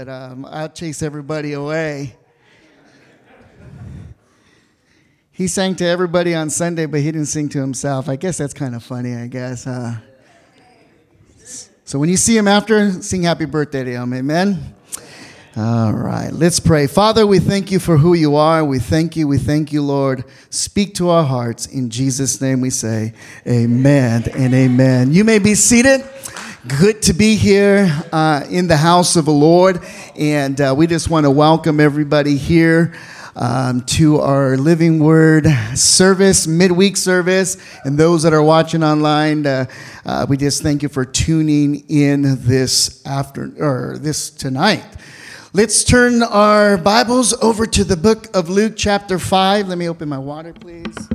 but um, I'll chase everybody away. He sang to everybody on Sunday, but he didn't sing to himself. I guess that's kind of funny, I guess. Huh? So when you see him after, sing happy birthday to him. Amen. All right, let's pray. Father, we thank you for who you are. We thank you. We thank you, Lord. Speak to our hearts. In Jesus' name we say, Amen and amen. You may be seated. Good to be here uh, in the house of the Lord. And uh, we just want to welcome everybody here. Um, to our Living Word service, midweek service, and those that are watching online, uh, uh, we just thank you for tuning in this after or this tonight. Let's turn our Bibles over to the book of Luke, chapter 5. Let me open my water, please.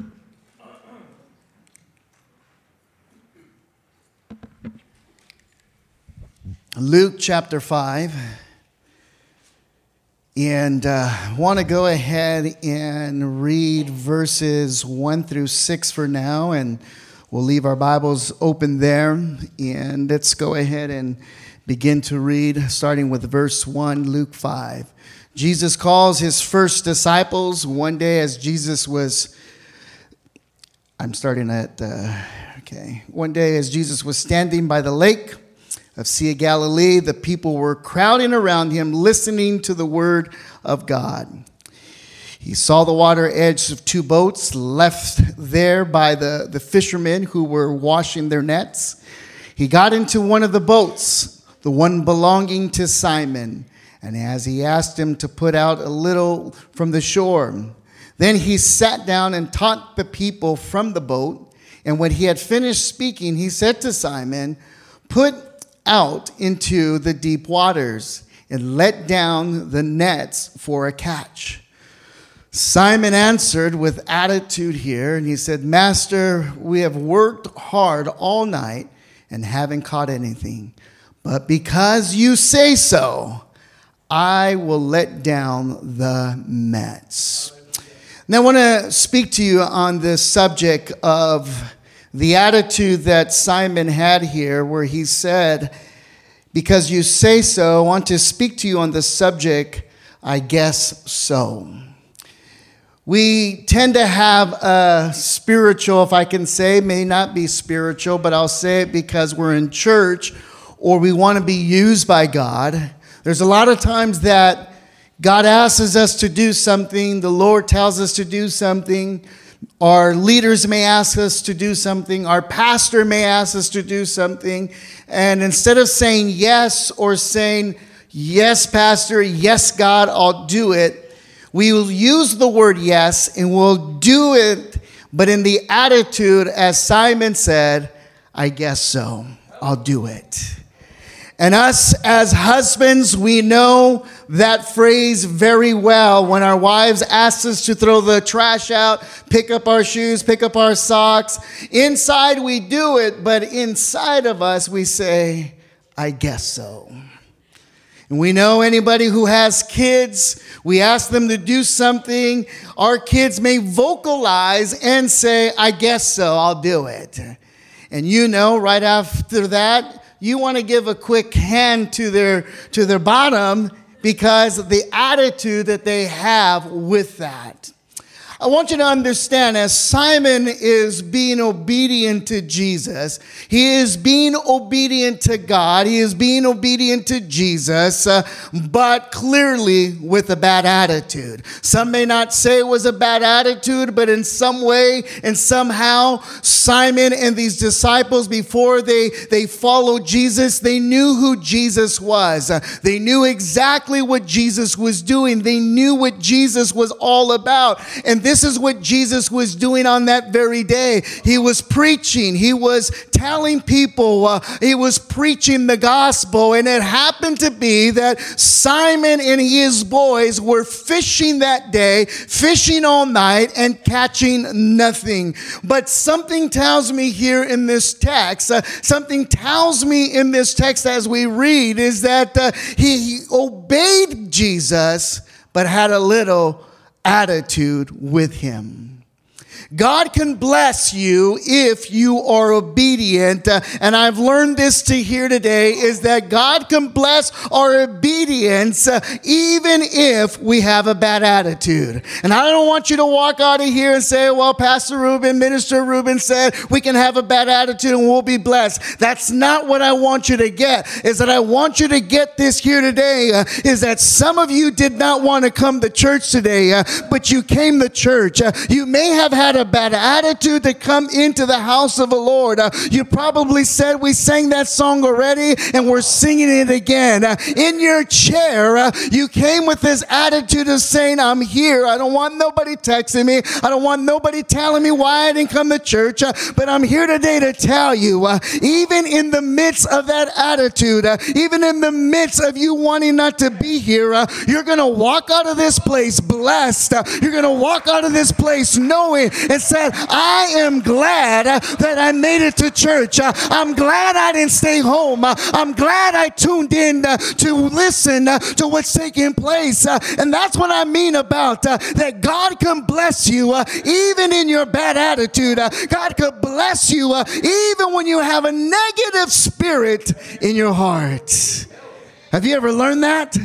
Luke chapter 5. And uh, want to go ahead and read verses 1 through 6 for now. And we'll leave our Bibles open there. And let's go ahead and begin to read, starting with verse 1, Luke 5. Jesus calls his first disciples one day as Jesus was. I'm starting at, uh, okay. One day as Jesus was standing by the lake of Sea of Galilee, the people were crowding around him, listening to the word of God. He saw the water edge of two boats left there by the, the fishermen who were washing their nets. He got into one of the boats, the one belonging to Simon, and as he asked him to put out a little from the shore, then he sat down and taught the people from the boat. And when he had finished speaking, he said to Simon, Put out into the deep waters and let down the nets for a catch. Simon answered with attitude here, and he said, Master, we have worked hard all night and haven't caught anything. But because you say so, I will let down the nets. Now, I want to speak to you on this subject of the attitude that Simon had here, where he said, Because you say so, I want to speak to you on the subject, I guess so. We tend to have a spiritual, if I can say, may not be spiritual, but I'll say it because we're in church or we want to be used by God. There's a lot of times that God asks us to do something, the Lord tells us to do something. Our leaders may ask us to do something. Our pastor may ask us to do something. And instead of saying yes or saying, Yes, Pastor, yes, God, I'll do it, we will use the word yes and we'll do it, but in the attitude, as Simon said, I guess so, I'll do it. And us as husbands, we know that phrase very well when our wives ask us to throw the trash out, pick up our shoes, pick up our socks. Inside we do it, but inside of us we say, I guess so. And we know anybody who has kids, we ask them to do something, our kids may vocalize and say, I guess so, I'll do it. And you know, right after that, you want to give a quick hand to their to their bottom because the attitude that they have with that. I want you to understand as Simon is being obedient to Jesus, he is being obedient to God, he is being obedient to Jesus, uh, but clearly with a bad attitude. Some may not say it was a bad attitude, but in some way and somehow, Simon and these disciples, before they, they followed Jesus, they knew who Jesus was. Uh, they knew exactly what Jesus was doing, they knew what Jesus was all about. And this is what Jesus was doing on that very day. He was preaching, he was telling people, uh, he was preaching the gospel. And it happened to be that Simon and his boys were fishing that day, fishing all night, and catching nothing. But something tells me here in this text, uh, something tells me in this text as we read, is that uh, he, he obeyed Jesus, but had a little attitude with him. God can bless you if you are obedient. And I've learned this to here today is that God can bless our obedience uh, even if we have a bad attitude. And I don't want you to walk out of here and say, well, Pastor Ruben, Minister Ruben said we can have a bad attitude and we'll be blessed. That's not what I want you to get. Is that I want you to get this here today uh, is that some of you did not want to come to church today, uh, but you came to church. Uh, you may have had a bad attitude to come into the house of the Lord. Uh, you probably said, We sang that song already and we're singing it again. Uh, in your chair, uh, you came with this attitude of saying, I'm here. I don't want nobody texting me. I don't want nobody telling me why I didn't come to church. Uh, but I'm here today to tell you, uh, even in the midst of that attitude, uh, even in the midst of you wanting not to be here, you're going to walk out of this place blessed. you're going to walk out of this place knowing and said, I am glad that I made it to church. I'm glad I didn't stay home. I'm glad I tuned in to listen to what's taking place. And that's what I mean about that God can bless you even in your bad attitude. God could bless you even when you have a negative spirit in your heart. Have you ever learned that?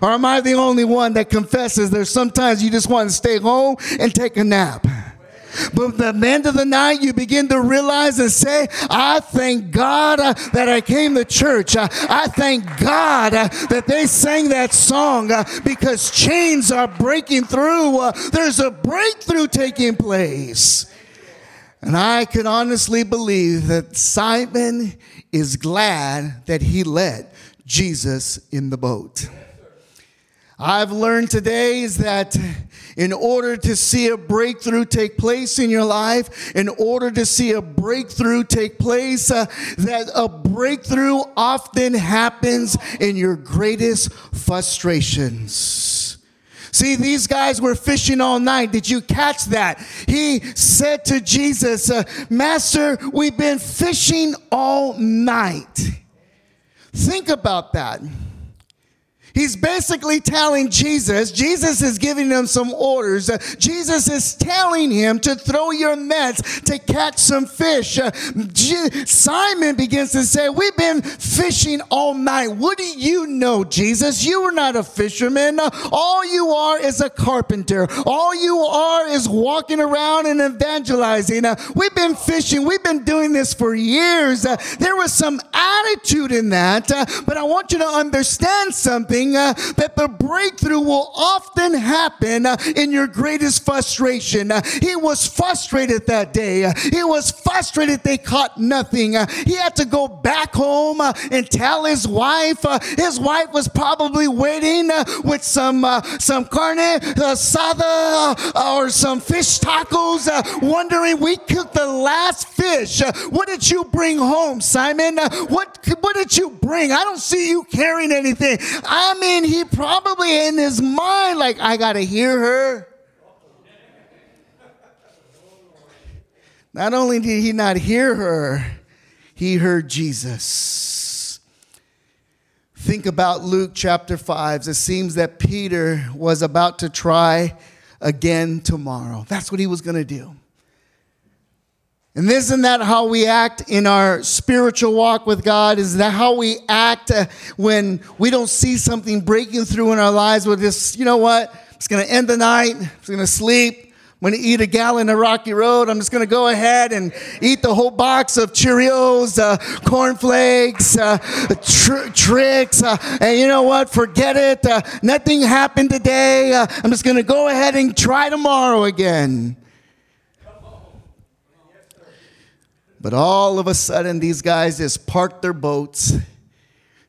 Or am I the only one that confesses there's sometimes you just want to stay home and take a nap? But at the end of the night, you begin to realize and say, I thank God uh, that I came to church. Uh, I thank God uh, that they sang that song uh, because chains are breaking through. Uh, there's a breakthrough taking place. And I can honestly believe that Simon is glad that he let Jesus in the boat. I've learned today is that in order to see a breakthrough take place in your life, in order to see a breakthrough take place, uh, that a breakthrough often happens in your greatest frustrations. See, these guys were fishing all night. Did you catch that? He said to Jesus, uh, Master, we've been fishing all night. Think about that. He's basically telling Jesus, Jesus is giving him some orders. Uh, Jesus is telling him to throw your nets to catch some fish. Uh, Simon begins to say, We've been fishing all night. What do you know, Jesus? You are not a fisherman. All you are is a carpenter. All you are is walking around and evangelizing. Uh, we've been fishing. We've been doing this for years. There was some attitude in that, but I want you to understand something uh, that the breakthrough will often happen uh, in your greatest frustration. Uh, he was frustrated that day. Uh, he was frustrated they caught nothing. Uh, he had to go back home uh, and tell his wife. his wife was probably waiting with some some carne asada or some fish tacos, wondering we cooked the last fish. what did you bring home, Simon? what what did you bring? I don't see you carrying anything. I'm mean, he probably in his mind, like, I got to hear her. Not only did he not hear her, he heard Jesus. Think about Luke chapter 5. It seems that Peter was about to try again tomorrow. That's what he was going to do. And isn't that how we act in our spiritual walk with God? Is that how we act uh, when we don't see something breaking through in our lives? We're just, you know what? I'm just going to end the night. I'm just going to sleep. I'm going to eat a gallon of Rocky Road. I'm just going to go ahead and eat the whole box of Cheerios, uh, cornflakes, uh, tr- Trix. Uh, and you know what? Forget it. Uh, nothing happened today. Uh, I'm just going to go ahead and try tomorrow again. But all of a sudden, these guys just park their boats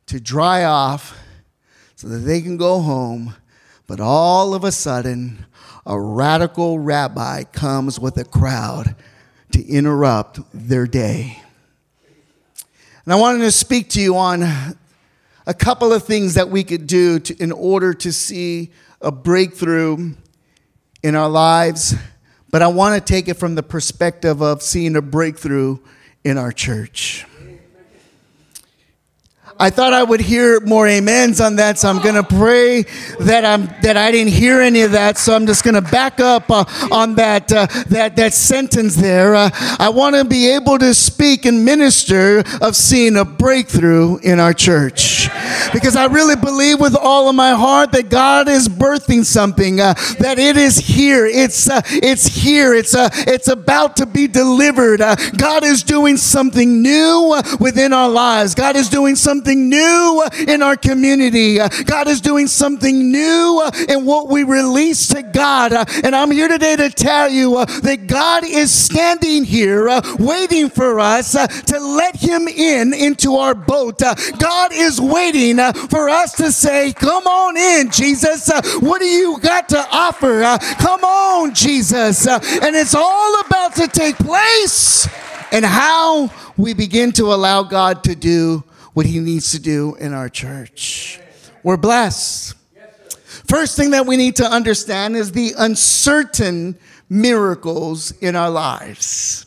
to dry off so that they can go home. But all of a sudden, a radical rabbi comes with a crowd to interrupt their day. And I wanted to speak to you on a couple of things that we could do to, in order to see a breakthrough in our lives, but I want to take it from the perspective of seeing a breakthrough in our church. I thought I would hear more amens on that, so I'm going to pray that I'm that I didn't hear any of that. So I'm just going to back up uh, on that uh, that that sentence there. Uh, I want to be able to speak and minister of seeing a breakthrough in our church, because I really believe with all of my heart that God is birthing something. Uh, that it is here. It's uh, it's here. It's uh, it's about to be delivered. God is doing something new within our lives. God is doing something something new in our community. God is doing something new in what we release to God. And I'm here today to tell you that God is standing here uh, waiting for us uh, to let Him in into our boat. Uh, God is waiting for us to say, Come on in, Jesus. What do you got to offer? Come on, Jesus. And it's all about to take place and how we begin to allow God to do what he needs to do in our church. We're blessed. First thing that we need to understand is the uncertain miracles in our lives.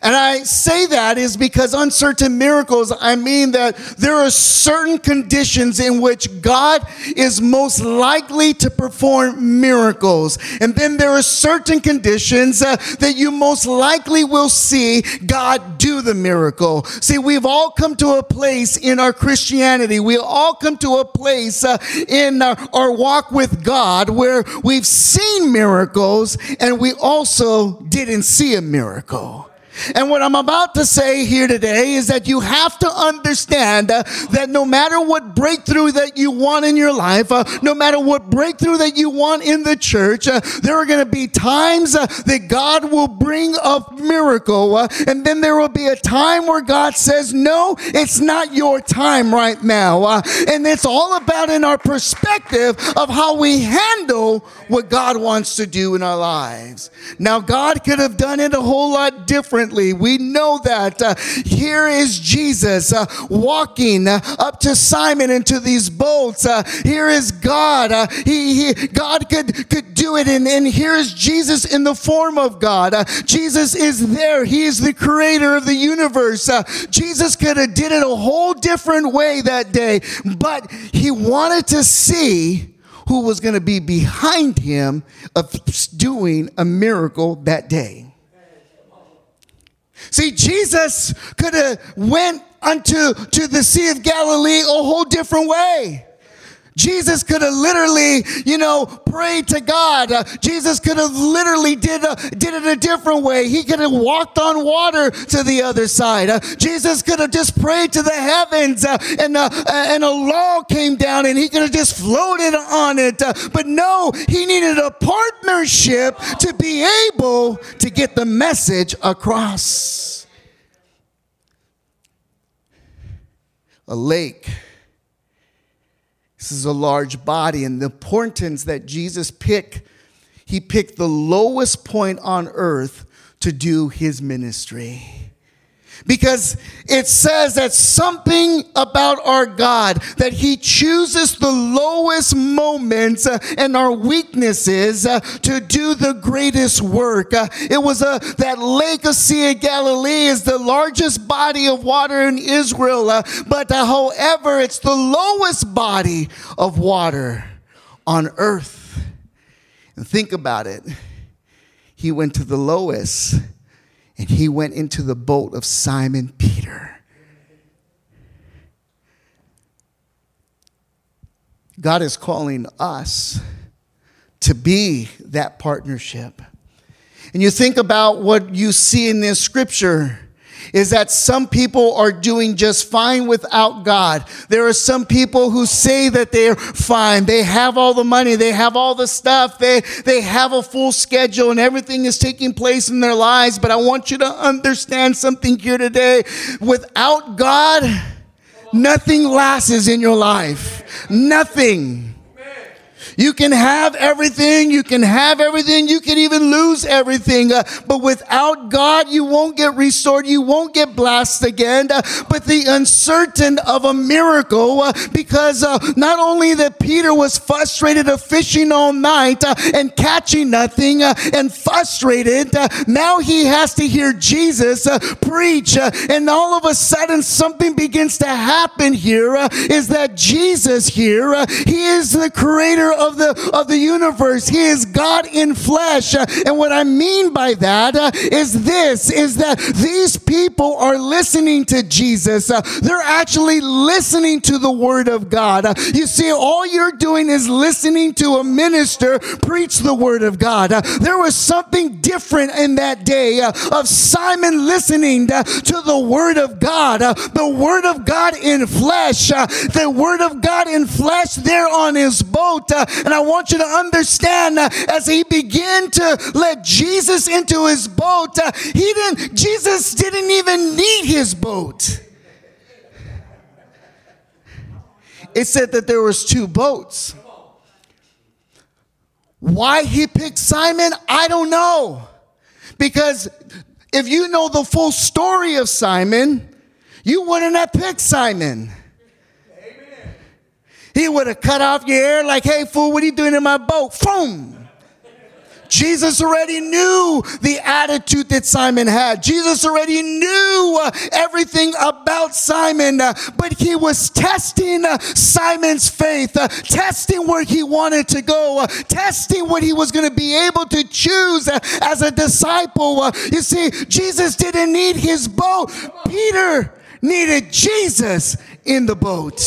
And I say that is because uncertain miracles, I mean that there are certain conditions in which God is most likely to perform miracles. And then there are certain conditions uh, that you most likely will see God do the miracle. See, we've all come to a place in our Christianity, we all come to a place uh, in our, our walk with God where we've seen miracles and we also didn't see a miracle. And what I'm about to say here today is that you have to understand uh, that no matter what breakthrough that you want in your life, uh, no matter what breakthrough that you want in the church, uh, there are going to be times uh, that God will bring a miracle. Uh, and then there will be a time where God says, No, it's not your time right now. Uh, and it's all about in our perspective of how we handle what God wants to do in our lives. Now, God could have done it a whole lot different differently. We know that. Uh, here is Jesus uh, walking uh, up to Simon into these boats. Uh, here is God. Uh, he, he, God could, could do it. And, and here is Jesus in the form of God. Uh, Jesus is there. He is the creator of the universe. Jesus could have did it a whole different way that day, but he wanted to see who was going to be behind him of doing a miracle that day. See, Jesus could have went unto to the Sea of Galilee a whole different way. Jesus could have literally, you know, prayed to God. Uh, Jesus could have literally did did it a different way. He could have walked on water to the other side. Uh, Jesus could have just prayed to the heavens uh, and, uh, and a law came down and he could have just floated on it. Uh, but no, he needed a partnership to be able to get the message across. A lake this is a large body, and the importance that Jesus picked, he picked the lowest point on earth to do his ministry because it says that something about our God that he chooses the lowest moments uh, and our weaknesses uh, to do the greatest work. Uh, it was a that Lake of Sea of Galilee is the largest body of water in Israel, but however, it's the lowest body of water on earth. And think about it. He went to the lowest and he went into the boat of Simon Peter. God is calling us to be that partnership. And you think about what you see in this scripture is that some people are doing just fine without God. There are some people who say that they're fine. They have all the money. They have all the stuff. They, they have a full schedule and everything is taking place in their lives. But I want you to understand something here today. Without God, nothing lasts in your life. Nothing. You can have everything. You can have everything. You can even lose everything. Uh, but without God, you won't get restored. You won't get blessed again. Uh, but the uncertain of a miracle, uh, because uh, not only that Peter was frustrated of fishing all night uh, and catching nothing uh, and frustrated, now he has to hear Jesus preach. and all of a sudden, something begins to happen here. is that Jesus here, he is the creator of the, of the universe. He is God in flesh. And what I mean by that uh, this, is that these people are listening to Jesus. Uh, they're actually listening to the word of God. Uh, you see, all you're doing is listening to a minister preach the word of God. There was something different in that day of Simon listening to the word of God, the word of God in flesh, the word of God in flesh there on his boat. And I want you to understand uh, as he began to let Jesus into his boat, uh, he didn't, Jesus didn't even need his boat. It said that there was two boats. Why he picked Simon, I don't know. Because if you know the full story of Simon, you wouldn't have picked Simon. He would have cut off your hair like, hey, fool, what are you doing in my boat? Boom. Jesus already knew the attitude that Simon had. Jesus already knew uh, everything about Simon, uh, but he was testing uh, Simon's faith, testing where he wanted to go, testing what he was going to be able to choose as a disciple. you see, Jesus didn't need his boat. Peter needed Jesus in the boat.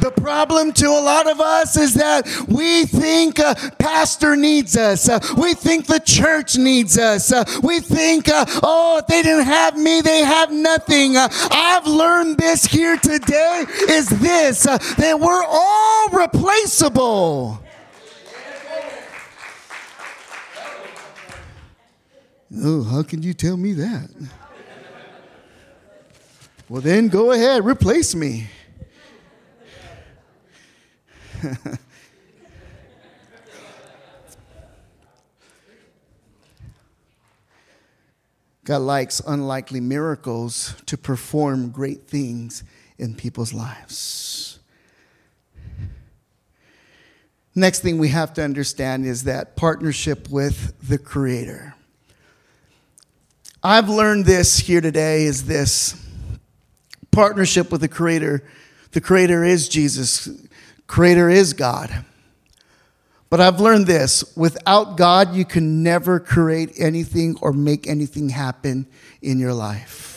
The problem to a lot of us is that we think a pastor needs us. Uh, we think the church needs us. Uh, we think, uh, oh, if they didn't have me, they have nothing. Uh, I've learned this here today is this, uh, that we're all replaceable. Oh, how can you tell me that? Well, then go ahead, replace me. God likes unlikely miracles to perform great things in people's lives. Next thing we have to understand is that partnership with the Creator. I've learned this here today is this partnership with the Creator. The Creator is Jesus. Creator is God. But I've learned this without God, you can never create anything or make anything happen in your life.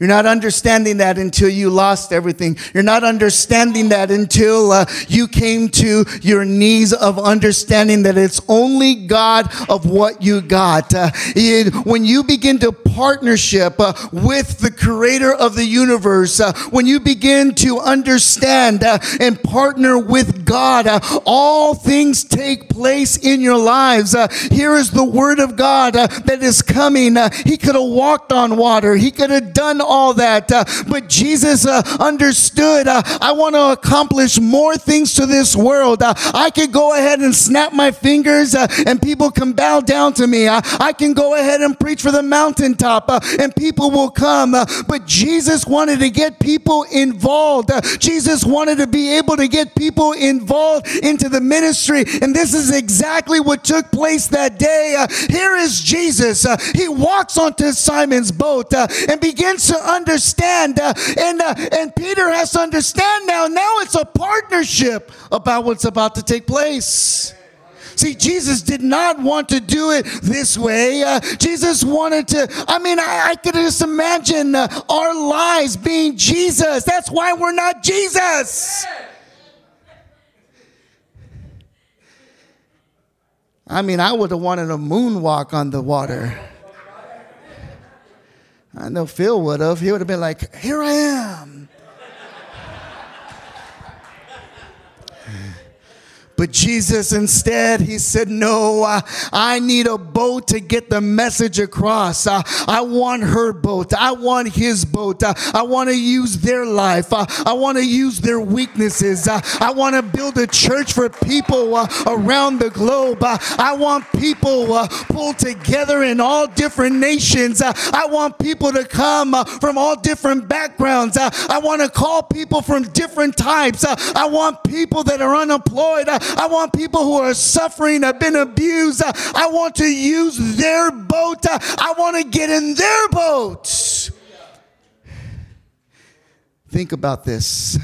You're not understanding that until you lost everything. You're not understanding that until uh, you came to your knees of understanding that it's only God of what you got. Uh, it, when you begin to partnership uh, with the creator of the universe, uh, when you begin to understand uh, and partner with God, uh, all things take place in your lives. here is the word of God that is coming. he could have walked on water. He could have done all that. Uh, but Jesus uh, understood uh, I want to accomplish more things to this world. Uh, I could go ahead and snap my fingers uh, and people can bow down to me. I, I can go ahead and preach for the mountaintop uh, and people will come. but Jesus wanted to get people involved. Jesus wanted to be able to get people involved into the ministry. And this is exactly what took place that day. here is Jesus. he walks onto Simon's boat and begins to understand. Uh, and, uh, and Peter has to understand now. Now it's a partnership about what's about to take place. See, Jesus did not want to do it this way. Uh, Jesus wanted to, I mean, I, I could just imagine uh, our lives being Jesus. That's why we're not Jesus. I mean, I would have wanted a moonwalk on the water. I know Phil would have. He would have been like, Here I am. But Jesus, instead, he said, No, uh, I need a boat to get the message across. Uh, I want her boat. I want his boat. Uh, I want to use their life. Uh, I want to use their weaknesses. Uh, I want to build a church for people uh, around the globe. I want people pulled together in all different nations. I want people to come from all different backgrounds. I want to call people from different types. I want people that are unemployed. I want people who are suffering, have been abused. I want to use their boat. I want to get in their boat. Think about this.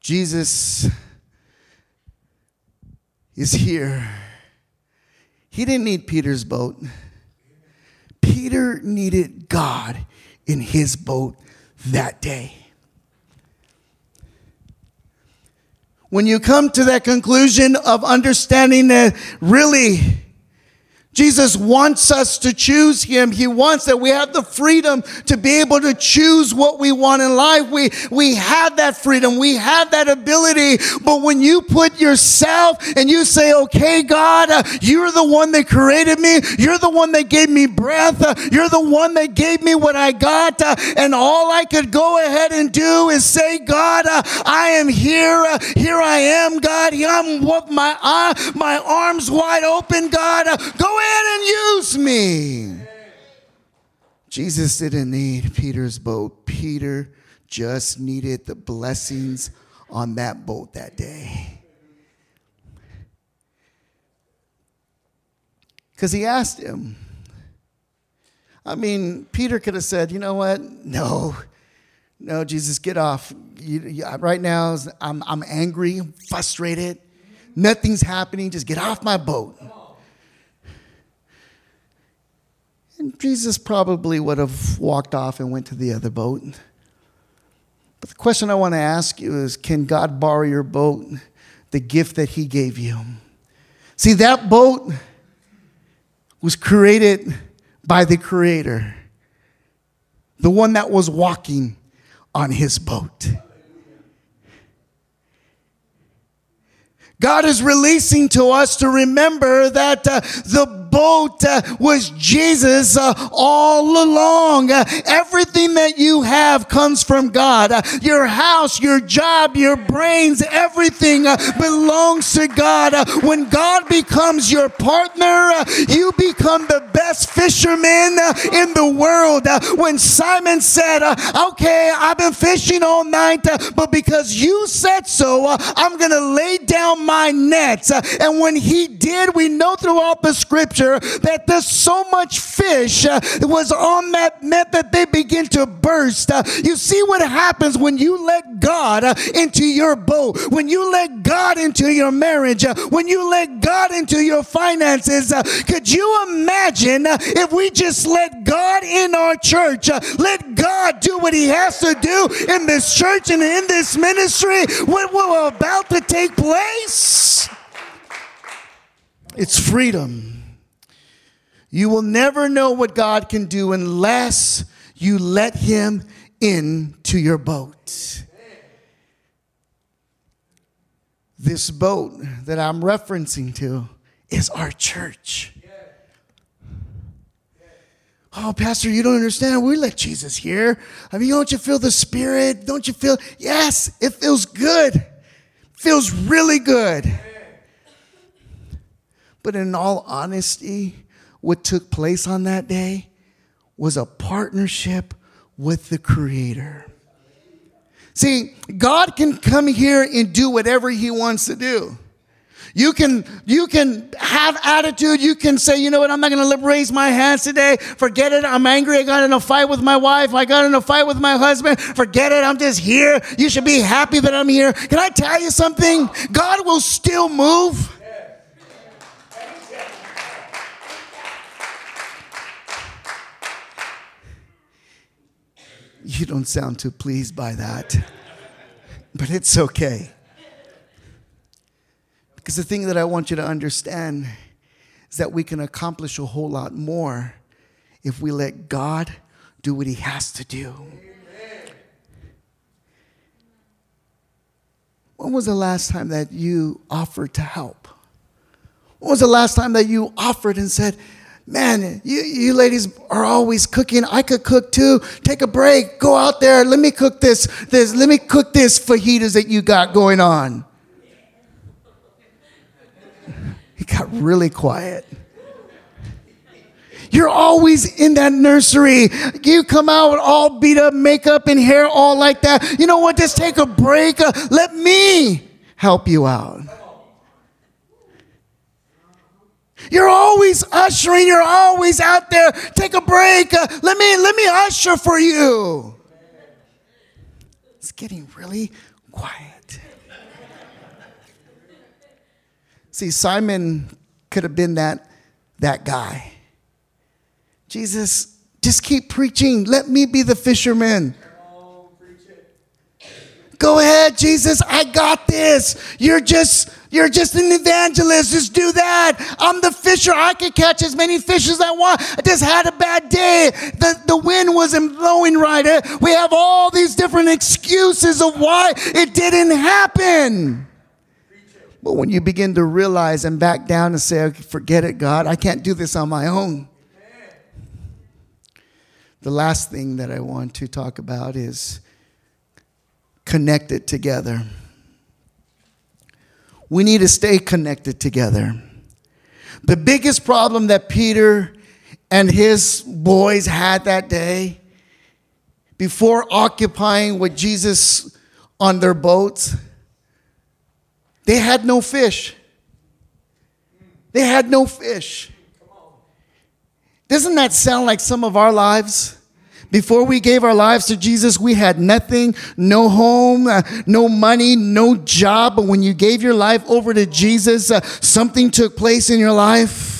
Jesus is here. He didn't need Peter's boat. Peter needed God in his boat that day. When you come to that conclusion of understanding that really Jesus wants us to choose him. He wants that we have the freedom to be able to choose what we want in life. We, we have that freedom. We have that ability. But when you put yourself and you say, okay, God, uh, you're the one that created me. You're the one that gave me breath. Uh, you're the one that gave me what I got. Uh, and all I could go ahead and do is say, God, uh, I am here. Uh, here I am, God. I'm with my, uh, my arms wide open, God. go ahead and use me. Jesus didn't need Peter's boat. Peter just needed the blessings on that boat that day. Because he asked him. I mean, Peter could have said, you know what? No, no, Jesus, get off. You, you, right now, I'm, I'm angry, frustrated. Nothing's happening. Just get off my boat. And Jesus probably would have walked off and went to the other boat. But the question I want to ask you is can God borrow your boat, the gift that He gave you? See, that boat was created by the Creator, the one that was walking on His boat. God is releasing to us to remember that uh, the boat uh, was Jesus uh, all along. Uh, everything that you have comes from God. Uh, your house, your job, your brains, everything uh, belongs to God. Uh, when God becomes your partner, you become the best fisherman in the world. when Simon said, Okay, I've been fishing all night, but because you said so, I'm going to lay down my nets. and when he did, we know throughout the scripture scripture that there's so much fish uh, was on that net that they begin to burst. Uh, you see what happens when you let God uh, into your boat, when you let God into your marriage, uh, when you let God into your finances. Uh, could you imagine uh, if we just let God in our church, let God do what He has to do in this church and in this ministry? What we're about to take place? It's freedom. You will never know what God can do unless you let Him into your boat. This boat that I'm referencing to is our church. Oh, Pastor, you don't understand. We let Jesus here. I mean, don't you feel the Spirit? Don't you feel? Yes, it feels good. Feels really good. But in all honesty, what took place on that day was a partnership with the Creator. See, God can come here and do whatever He wants to do. You can, you can have attitude. You can say, you know what, I'm not going to raise my hands today. Forget it. I'm angry. I got in a fight with my wife. I got in a fight with my husband. Forget it. I'm just here. You should be happy that I'm here. Can I tell you something? God will still move. You don't sound too pleased by that, but it's okay. Because the thing that I want you to understand is that we can accomplish a whole lot more if we let God do what He has to do. when was the last time that you offered to help? When was the last time that you offered and said, Man, you, you ladies are always cooking. I could cook too. Take a break. Go out there. Let me cook this. this let me cook this fajitas that you got going on. He got really quiet. You're always in that nursery. You come out with all beat up makeup and hair all like that. You know what? Just take a break. Uh, let me help you out. You're always ushering. You're always out there. Take a break. Uh, let me let me usher for you. It's getting really quiet. See, Simon could have been that that guy. Jesus, just keep preaching. Let me be the fisherman. Go ahead, Jesus. I got this. You're just you're just an evangelist. Just do that. I'm the fisher. I can catch as many fish as I want. I just had a bad day. The, the wind wasn't blowing right. We have all these different excuses of why it didn't happen. But when you begin to realize and back down and say, forget it, God, I can't do this on my own. The last thing that I want to talk about is connected together. We need to stay connected together. The biggest problem that Peter and his boys had that day, before occupying with Jesus on their boats, they had no fish. They had no fish. Doesn't that sound like some of our lives? Before we gave our lives to Jesus, we had nothing, no home, uh, no money, no job. But when you gave your life over to Jesus, uh, something took place in your life.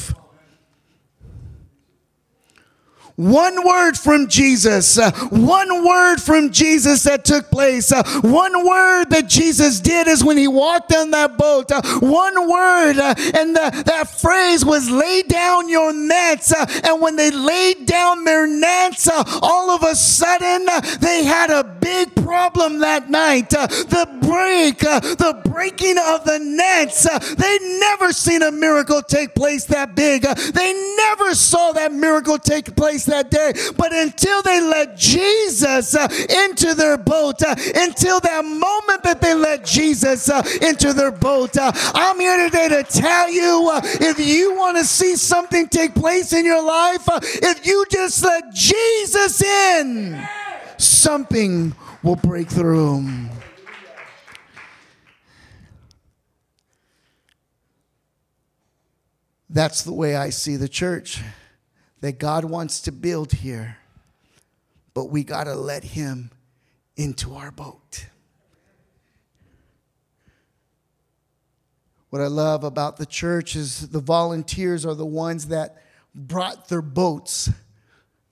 One word from Jesus, uh, one word from Jesus that took place, uh, one word that Jesus did is when he walked on that boat. Uh, one word, uh, and the, that phrase was lay down your nets. Uh, and when they laid down their nets, uh, all of a sudden they had a big problem that night. the break, the breaking of the nets. they never seen a miracle take place that big. they never saw that miracle take place that day. But until they let Jesus uh, into their boat, uh, until that moment that they let Jesus uh, into their boat, uh, I'm here today to tell you uh, if you want to see something take place in your life, uh, if you just let Jesus in, something will break through. That's the way I see the church that God wants to build here, but we got to let Him into our boat. What I love about the church is the volunteers are the ones that brought their boats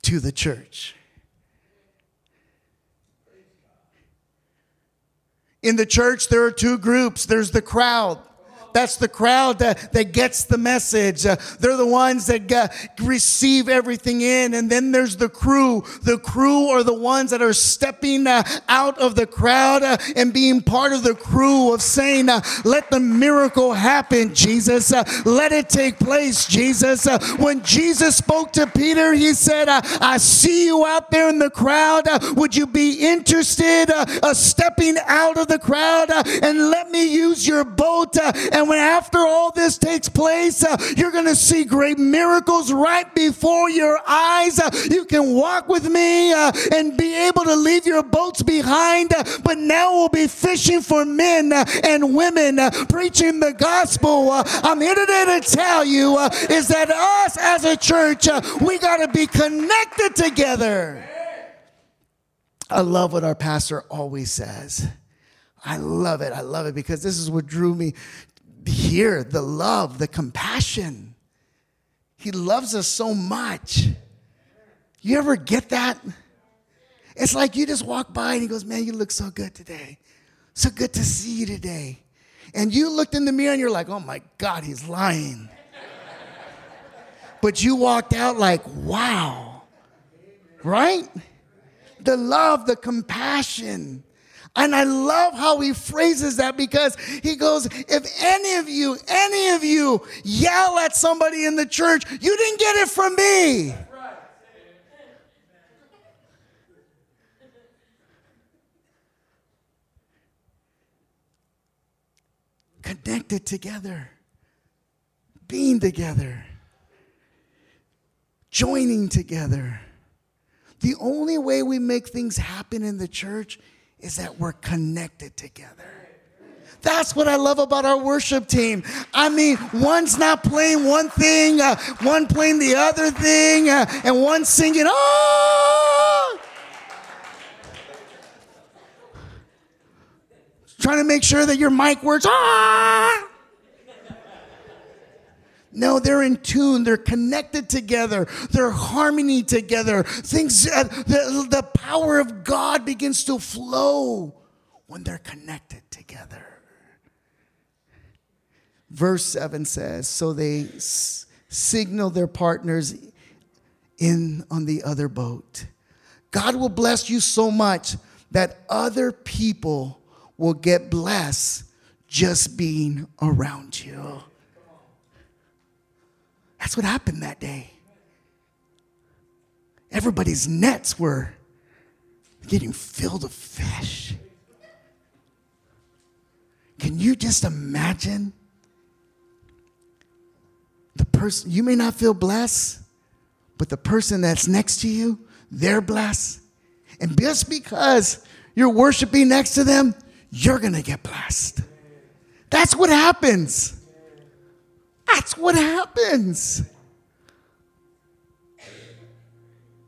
to the church. In the church, there are two groups there's the crowd that's the crowd that, that gets the message. Uh, they're the ones that get, receive everything in. And then there's the crew. The crew are the ones that are stepping uh, out of the crowd uh, and being part of the crew of saying, uh, let the miracle happen, Jesus. Uh, let it take place, Jesus. Uh, when Jesus spoke to Peter, he said, I see you out there in the crowd. would you be interested in stepping out of the crowd and let me use your boat and when after all this takes place, uh, you're going to see great miracles right before your eyes. Uh, you can walk with me uh, and be able to leave your boats behind, uh, but now we'll be fishing for men uh, and women, uh, preaching the gospel. I'm here today to tell you is that us as a church, we got to be connected together. I love what our pastor always says. I love it. I love it because this is what drew me here the love, the compassion. He loves us so much. You ever get that? It's like you just walk by and he goes, Man, you look so good today. So good to see you today. And you looked in the mirror and you're like, Oh my God, he's lying. but you walked out like, Wow. Right? The love, the compassion. And I love how he phrases that because he goes, if any of you, any of you yell at somebody in the church, you didn't get it from me. Connected together, being together, joining together. The only way we make things happen in the church is that we're connected together. That's what I love about our worship team. I mean, one's not playing one thing, uh, one playing the other thing, uh, and one singing, oh! Trying to make sure that your mic works, ah! No, they're in tune. They're connected together. They're harmony together. Things, uh, the, the power of God begins to flow when they're connected together. Verse 7 says, So they s- signal their partners in on the other boat. God will bless you so much that other people will get blessed just being around you. That's what happened that day. Everybody's nets were getting filled with fish. Can you just imagine the person, you may not feel blessed, but the person that's next to you, they're blessed. And just because you're worshiping next to them, you're going to get blessed. That's what happens. That's what happens.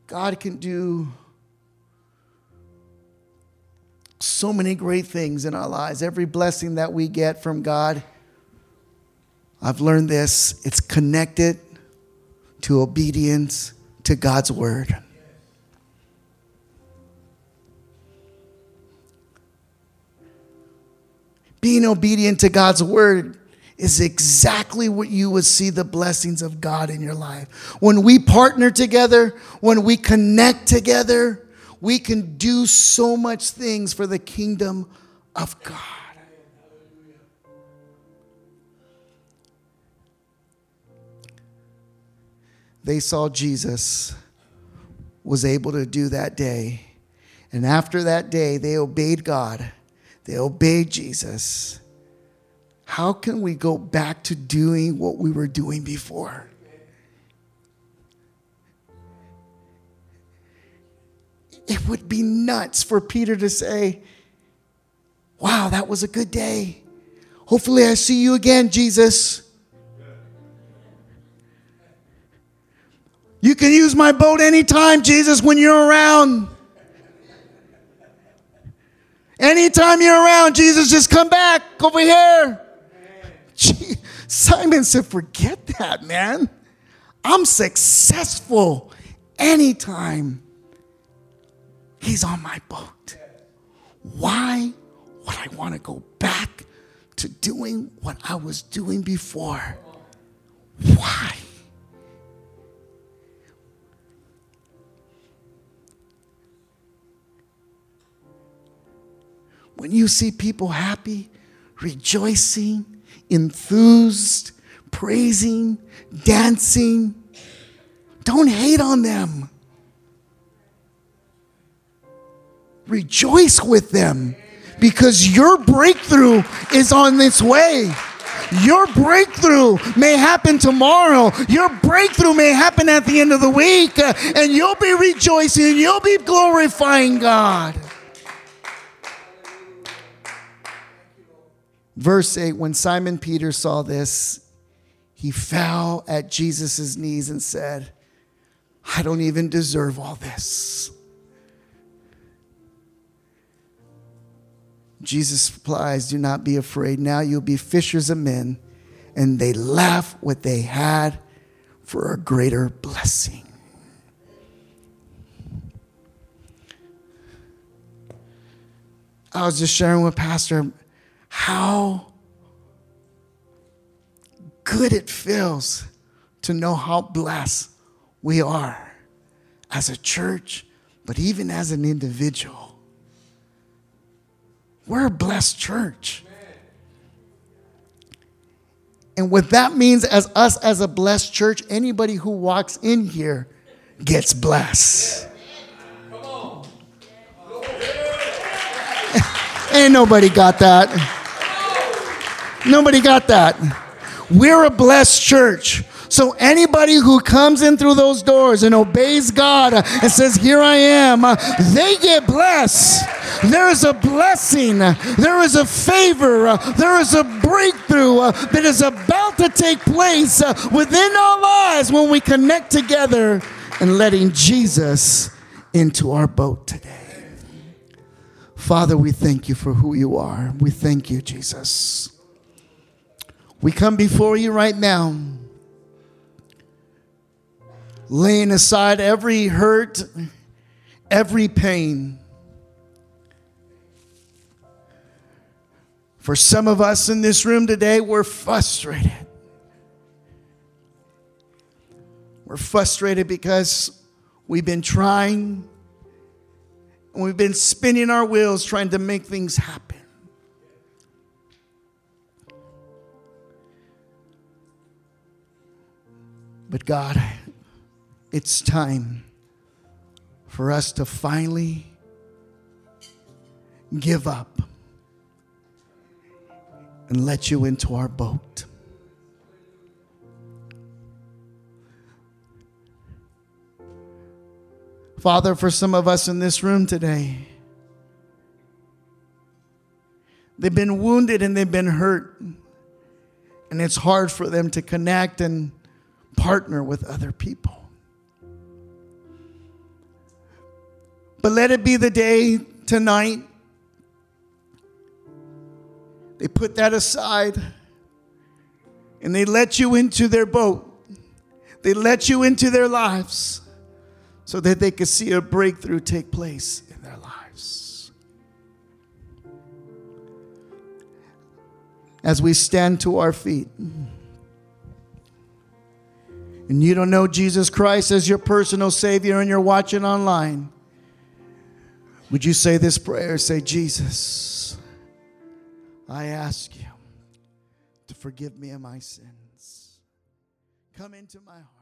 God can do so many great things in our lives. Every blessing that we get from God, I've learned this it's connected to obedience to God's word. Being obedient to God's word is exactly what you would see the blessings of God in your life. When we partner together, when we connect together, we can do so much things for the kingdom of God. They saw Jesus was able to do that day. And after that day, they obeyed God. They obeyed Jesus how can we go back to doing what we were doing before? It would be nuts for Peter to say, Wow, that was a good day. Hopefully, I see you again, Jesus. You can use my boat anytime, Jesus, when you're around. Anytime you're around, Jesus, just come back over here. Gee, Simon said, Forget that, man. I'm successful anytime he's on my boat. Why would I want to go back to doing what I was doing before? Why? When you see people happy, rejoicing, enthused, praising, dancing, don't hate on them. Rejoice with them because your breakthrough is on its way. Your breakthrough may happen tomorrow. Your breakthrough may happen at the end of the week, and you'll be rejoicing, you'll be glorifying God. Verse 8 When Simon Peter saw this, he fell at Jesus' knees and said, I don't even deserve all this. Jesus replies, Do not be afraid. Now you'll be fishers of men. And they laugh what they had for a greater blessing. I was just sharing with Pastor how good it feels to know how blessed we are as a church, but even as an individual. We're a blessed church. And what that means as us as a blessed church, anybody who walks in here gets blessed. Ain't nobody got that. Nobody got that. We're a blessed church. So anybody who comes in through those doors and obeys God and says, Here I am, they get blessed. There is a blessing, there is a favor, there is a breakthrough that is about to take place within our lives when we connect together and letting Jesus into our boat today. Father, we thank you for who you are. We thank you, Jesus. We come before you right now, laying aside every hurt, every pain. For some of us in this room today, we're frustrated. We're frustrated because we've been trying and we've been spinning our wheels trying to make things happen. But God, it's time for us to finally give up and let you into our boat. Father, for some of us in this room today, they've been wounded and they've been hurt, and it's hard for them to connect and partner with other people. But let it be the day tonight. They put that aside and they let you into their boat. They let you into their lives so that they could see a breakthrough take place in their lives. As we stand to our feet, and you don't know Jesus Christ as your personal Savior and you're watching online, would you say this prayer? Say, Jesus, I ask you to forgive me of my sins. Come into my heart.